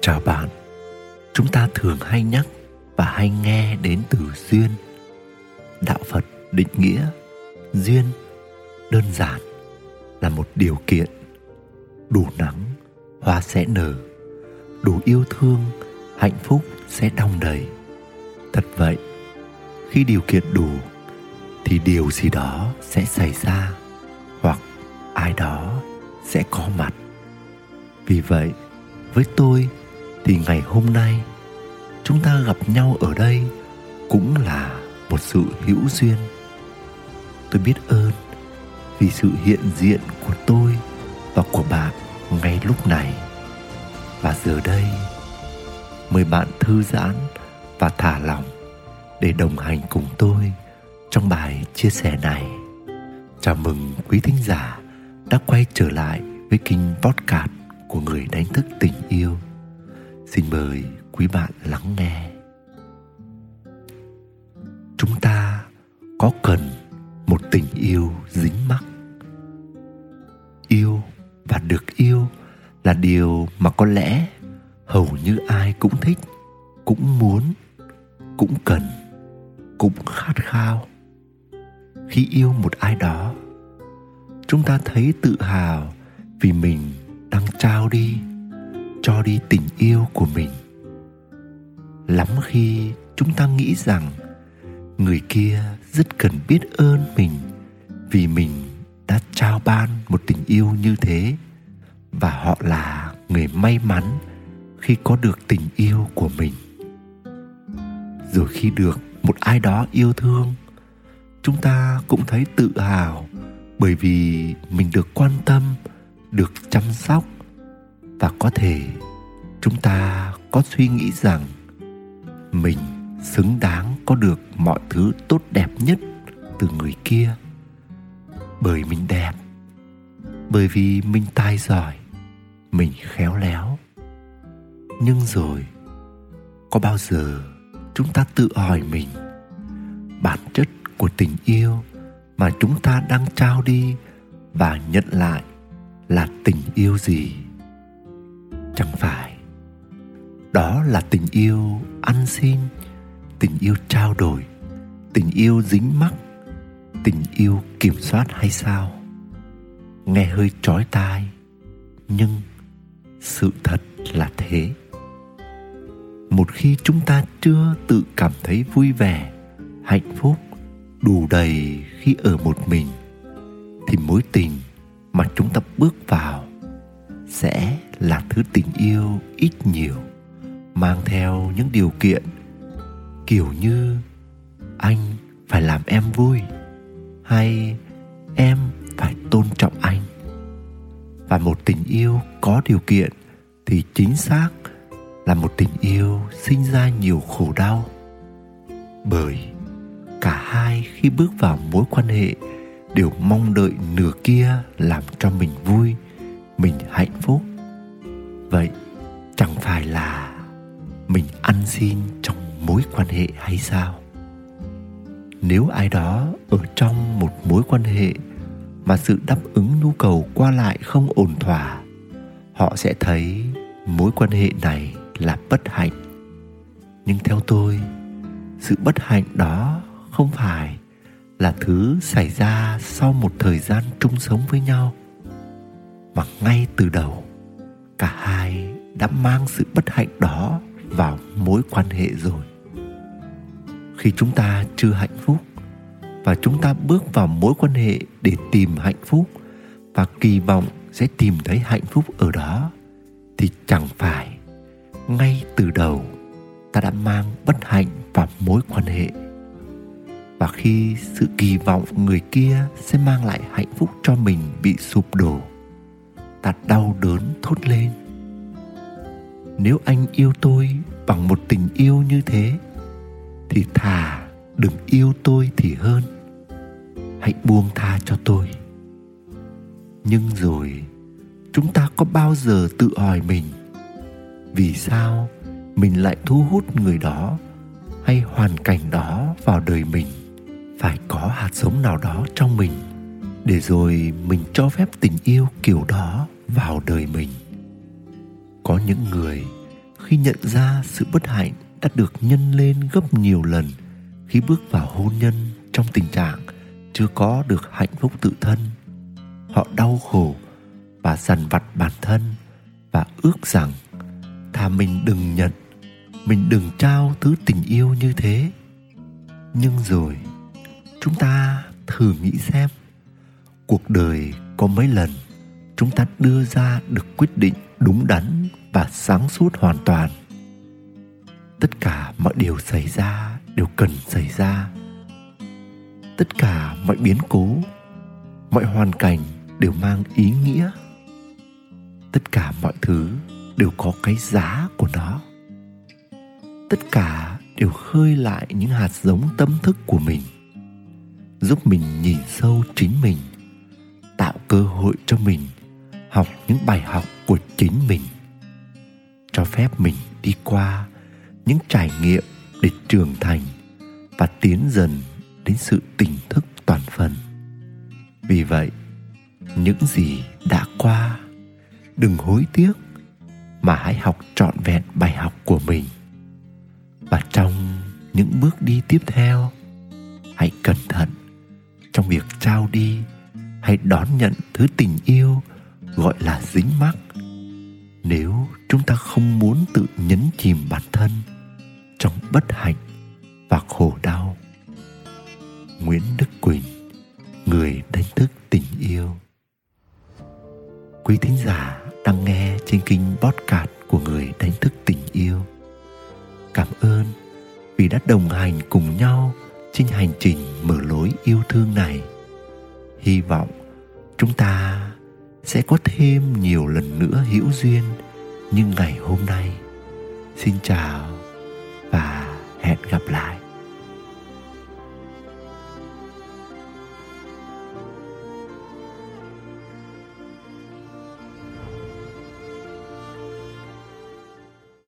Chào bạn. Chúng ta thường hay nhắc và hay nghe đến từ duyên. Đạo Phật định nghĩa duyên đơn giản là một điều kiện đủ nắng, hoa sẽ nở đủ yêu thương, hạnh phúc sẽ đong đầy thật vậy, khi điều kiện đủ, thì điều gì đó sẽ xảy ra hoặc ai đó sẽ có mặt vì vậy, với tôi thì ngày hôm nay, chúng ta gặp nhau ở đây cũng là một sự hữu duyên. Tôi biết ơn vì sự hiện diện của tôi và của bạn ngay lúc này. Và giờ đây, mời bạn thư giãn và thả lòng để đồng hành cùng tôi trong bài chia sẻ này. Chào mừng quý thính giả đã quay trở lại với kênh podcast của người đánh thức tình yêu xin mời quý bạn lắng nghe. Chúng ta có cần một tình yêu dính mắc? Yêu và được yêu là điều mà có lẽ hầu như ai cũng thích, cũng muốn, cũng cần, cũng khát khao. Khi yêu một ai đó, chúng ta thấy tự hào vì mình đang trao đi cho đi tình yêu của mình. Lắm khi chúng ta nghĩ rằng người kia rất cần biết ơn mình vì mình đã trao ban một tình yêu như thế và họ là người may mắn khi có được tình yêu của mình. Rồi khi được một ai đó yêu thương, chúng ta cũng thấy tự hào bởi vì mình được quan tâm, được chăm sóc và có thể, chúng ta có suy nghĩ rằng mình xứng đáng có được mọi thứ tốt đẹp nhất từ người kia. Bởi mình đẹp, bởi vì mình tài giỏi, mình khéo léo. Nhưng rồi, có bao giờ chúng ta tự hỏi mình bản chất của tình yêu mà chúng ta đang trao đi và nhận lại là tình yêu gì? Chẳng phải. Đó là tình yêu ăn xin, tình yêu trao đổi, tình yêu dính mắc, tình yêu kiểm soát hay sao? Nghe hơi trói tai, nhưng sự thật là thế. Một khi chúng ta chưa tự cảm thấy vui vẻ, hạnh phúc, đủ đầy khi ở một mình, thì mối tình mà chúng ta bước vào sẽ là thứ tình yêu ít nhiều, mang theo những điều kiện, kiểu như anh phải làm em vui hay em phải tôn trọng anh. Và một tình yêu có điều kiện thì chính xác là một tình yêu sinh ra nhiều khổ đau. Bởi cả hai khi bước vào mối quan hệ đều mong đợi nửa kia làm cho mình vui, mình hạnh phúc vậy, chẳng phải là mình ăn xin trong mối quan hệ hay sao? Nếu ai đó ở trong một mối quan hệ mà sự đáp ứng nhu cầu qua lại không ổn thỏa, họ sẽ thấy mối quan hệ này là bất hạnh. Nhưng theo tôi, sự bất hạnh đó không phải là thứ xảy ra sau một thời gian chung sống với nhau, mà ngay từ đầu cả hai đã mang sự bất hạnh đó vào mối quan hệ rồi. Khi chúng ta chưa hạnh phúc và chúng ta bước vào mối quan hệ để tìm hạnh phúc và kỳ vọng sẽ tìm thấy hạnh phúc ở đó, thì chẳng phải ngay từ đầu ta đã mang bất hạnh vào mối quan hệ. Và khi sự kỳ vọng người kia sẽ mang lại hạnh phúc cho mình bị sụp đổ ta đau đớn thốt lên. Nếu anh yêu tôi bằng một tình yêu như thế, thì thà đừng yêu tôi thì hơn. Hãy buông tha cho tôi. Nhưng rồi, chúng ta có bao giờ tự hỏi mình, vì sao mình lại thu hút người đó hay hoàn cảnh đó vào đời mình? Phải có hạt giống nào đó trong mình để rồi mình cho phép tình yêu kiểu đó vào đời mình. Có những người, khi nhận ra sự bất hạnh đã được nhân lên gấp nhiều lần, khi bước vào hôn nhân trong tình trạng chưa có được hạnh phúc tự thân, họ đau khổ và dằn vặt bản thân và ước rằng thà mình đừng nhận, mình đừng trao thứ tình yêu như thế. Nhưng rồi, chúng ta thử nghĩ xem cuộc đời có mấy lần, chúng ta đưa ra được quyết định đúng đắn và sáng suốt hoàn toàn. Tất cả mọi điều xảy ra đều cần xảy ra. Tất cả mọi biến cố, mọi hoàn cảnh đều mang ý nghĩa. Tất cả mọi thứ đều có cái giá của nó. Tất cả đều khơi lại những hạt giống tâm thức của mình, giúp mình nhìn sâu chính mình tạo cơ hội cho mình học những bài học của chính mình, cho phép mình đi qua những trải nghiệm để trưởng thành và tiến dần đến sự tỉnh thức toàn phần. Vì vậy, những gì đã qua, đừng hối tiếc mà hãy học trọn vẹn bài học của mình. Và trong những bước đi tiếp theo, hãy cẩn thận trong việc trao đi hay đón nhận thứ tình yêu gọi là dính mắc. Nếu chúng ta không muốn tự nhấn chìm bản thân trong bất hạnh và khổ đau, nguyễn đức quỳnh, người đánh thức tình yêu. Quý thính giả đang nghe trên kênh podcast của người đánh thức tình yêu. Cảm ơn vì đã đồng hành cùng nhau trên hành trình mở lối yêu thương này. Hy vọng chúng ta sẽ có thêm nhiều lần nữa hữu duyên như ngày hôm nay. Xin chào.